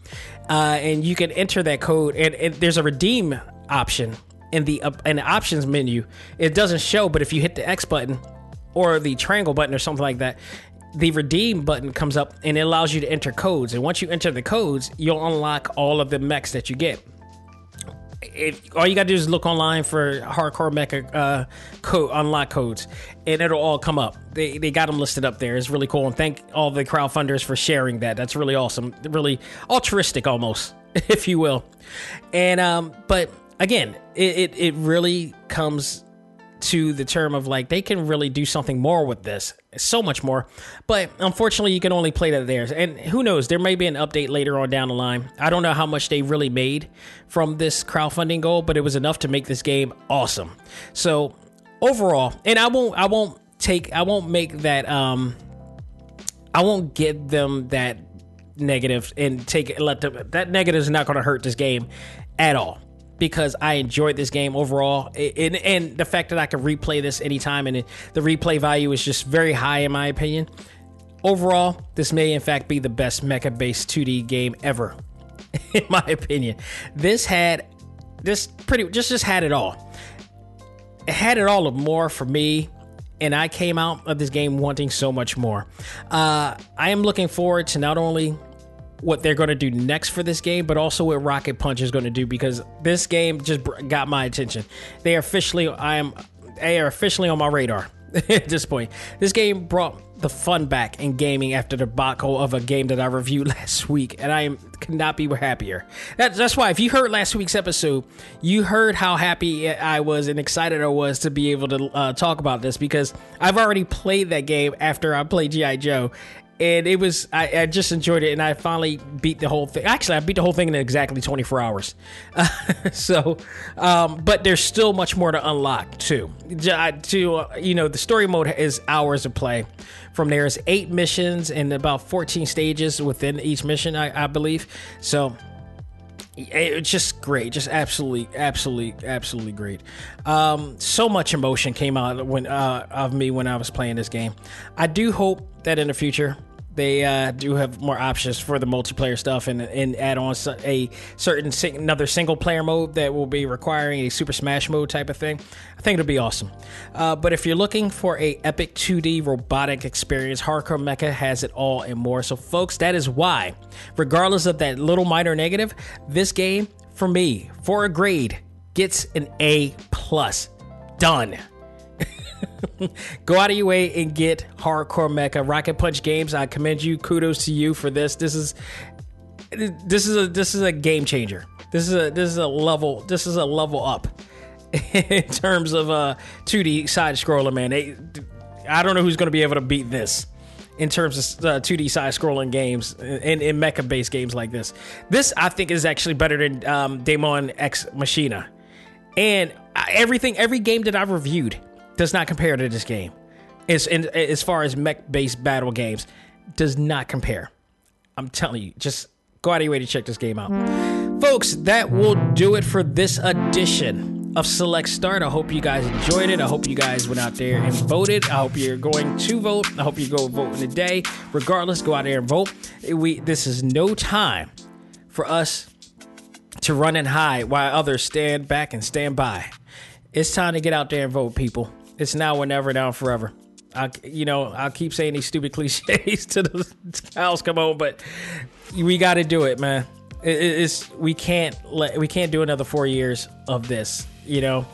uh, and you can enter that code and, and there's a redeem option in the uh, in the options menu it doesn't show but if you hit the x button or the triangle button or something like that the redeem button comes up and it allows you to enter codes and once you enter the codes you'll unlock all of the mechs that you get if all you gotta do is look online for hardcore mecha uh, code unlock codes, and it'll all come up. They they got them listed up there. It's really cool, and thank all the crowdfunders for sharing that. That's really awesome. Really altruistic, almost, if you will. And um, but again, it, it, it really comes to the term of like they can really do something more with this so much more. But unfortunately you can only play that there and who knows? There may be an update later on down the line. I don't know how much they really made from this crowdfunding goal but it was enough to make this game awesome. So overall and i won't i won't take i won't make that um i won't give them that negative and take let them that negative is not going to hurt this game at all because I enjoyed this game overall, and, and the fact that I can replay this anytime, and the replay value is just very high in my opinion. Overall, this may in fact be the best mecha-based 2D game ever, in my opinion. This had this pretty just just had it all. It had it all of more for me and I came out of this game wanting so much more. Uh, I am looking forward to not only what they're going to do next for this game, but also what Rocket Punch is going to do because this game just got my attention. They are officially, I am, they are officially on my radar at this point. This game brought the fun back in gaming after the debacle of a game that I reviewed last week, and I am could not be happier. That's that's why if you heard last week's episode, you heard how happy I was and excited I was to be able to uh, talk about this because I've already played that game after I played GI Joe, and it was I, I, just enjoyed it and i finally beat the whole thing. Actually i beat the whole thing in exactly 24 hours. So um, but there's still much more to unlock too. To uh, you know the story mode is hours of play. From there is eight missions and about 14 stages within each mission i, I believe. So it's just great just absolutely absolutely absolutely great. Um, so much emotion came out when uh, of me when i was playing this game. I do hope that in the future they uh, do have more options for the multiplayer stuff and, and add on a certain another single player mode that will be requiring a super smash mode type of thing. I think it'll be awesome. Uh, but if you're looking for a epic 2d robotic experience hardcore mecha has it all and more. So folks that is why regardless of that little minor negative this game for me for a grade gets an a plus. Done. Go out of your way and get Hardcore Mecha Rocket Punch Games. I commend you. Kudos to you for this. This is this is a this is a game changer. This is a this is a level this is a level up in terms of uh 2D side scroller. Man, they, I don't know who's going to be able to beat this in terms of uh, 2D side scrolling games and in mecha based games like this. This I think is actually better than um, Daemon X Machina, and everything every game that I've reviewed does not compare to this game. As far as mech based battle games, does not compare. I'm telling you, just go out of your way to check this game out. Folks, that will do it for this edition of Select Start. I hope you guys enjoyed it. I hope you guys went out there and voted. I hope you're going to vote. I hope you go vote in the day. Regardless, go out there and vote. We this is no time for us to run and hide while others stand back and stand by. It's time to get out there and vote, people. It's now or never, now forever. I, you know, I'll keep saying these stupid cliches to the cows come on, but we got to do it, man. It, it's we can't let we can't do another four years of this. You know,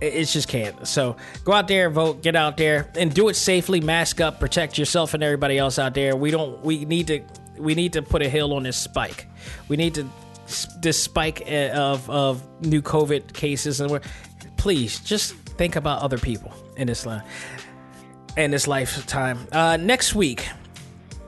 it, it just can't. So go out there and vote. Get out there and do it safely. Mask up. Protect yourself and everybody else out there. We don't. We need to. We need to put a hill on this spike. We need to this spike eh, of of new COVID cases and we're please just think about other people in this line in this lifetime. Uh, next week,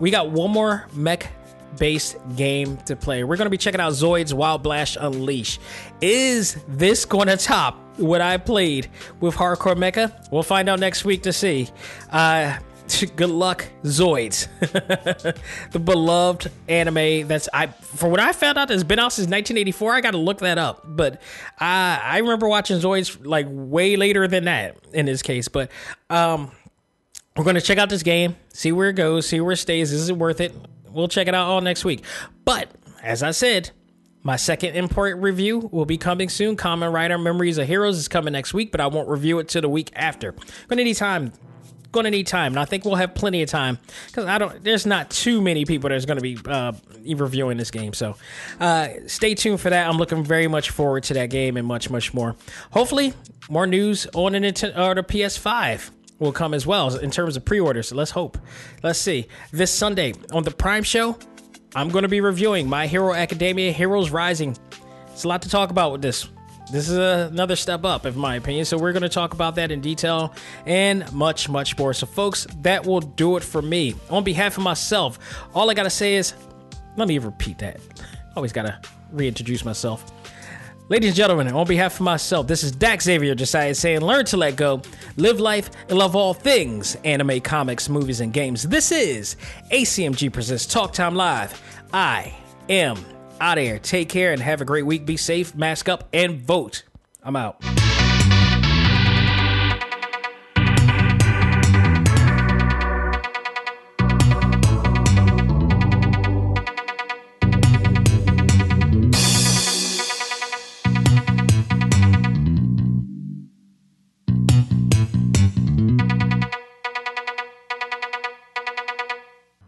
we got one more mech based game to play. We're going to be checking out Zoids Wild Blast Unleash. Is this going to top what I played with Hardcore Mecha? We'll find out next week to see. Uh, good luck, Zoids, the beloved anime that's I for what I found out has been out since 1984. I got to look that up, but I I remember watching Zoids like way later than that in this case. But um, we're gonna check out this game, see where it goes, see where it stays. Is it worth it? We'll check it out all next week. But as I said, my second import review will be coming soon. Kamen Rider Memories of Heroes is coming next week, but I won't review it till the week after. Gonna need time going to need time, and I think we'll have plenty of time because I don't. There's not too many people that's going to be uh, reviewing this game, so uh, stay tuned for that. I'm looking very much forward to that game and much, much more. Hopefully, more news on the, Nintendo, or the PS5 will come as well in terms of pre-orders. So let's hope. Let's see. This Sunday on the Prime Show, I'm going to be reviewing My Hero Academia: Heroes Rising. It's a lot to talk about with this this is another step up, in my opinion. So we're going to talk about that in detail and much, much more. So, folks, that will do it for me. On behalf of myself, all I got to say is, let me repeat that. Always got to reintroduce myself. Ladies and gentlemen, on behalf of myself, this is Dak Xavier Josiah saying, learn to let go, live life, and love all things anime, comics, movies, and games. This is ACMG Presents Talk Time Live. I am out of here. Take care and have a great week. Be safe, mask up, and vote. I'm out.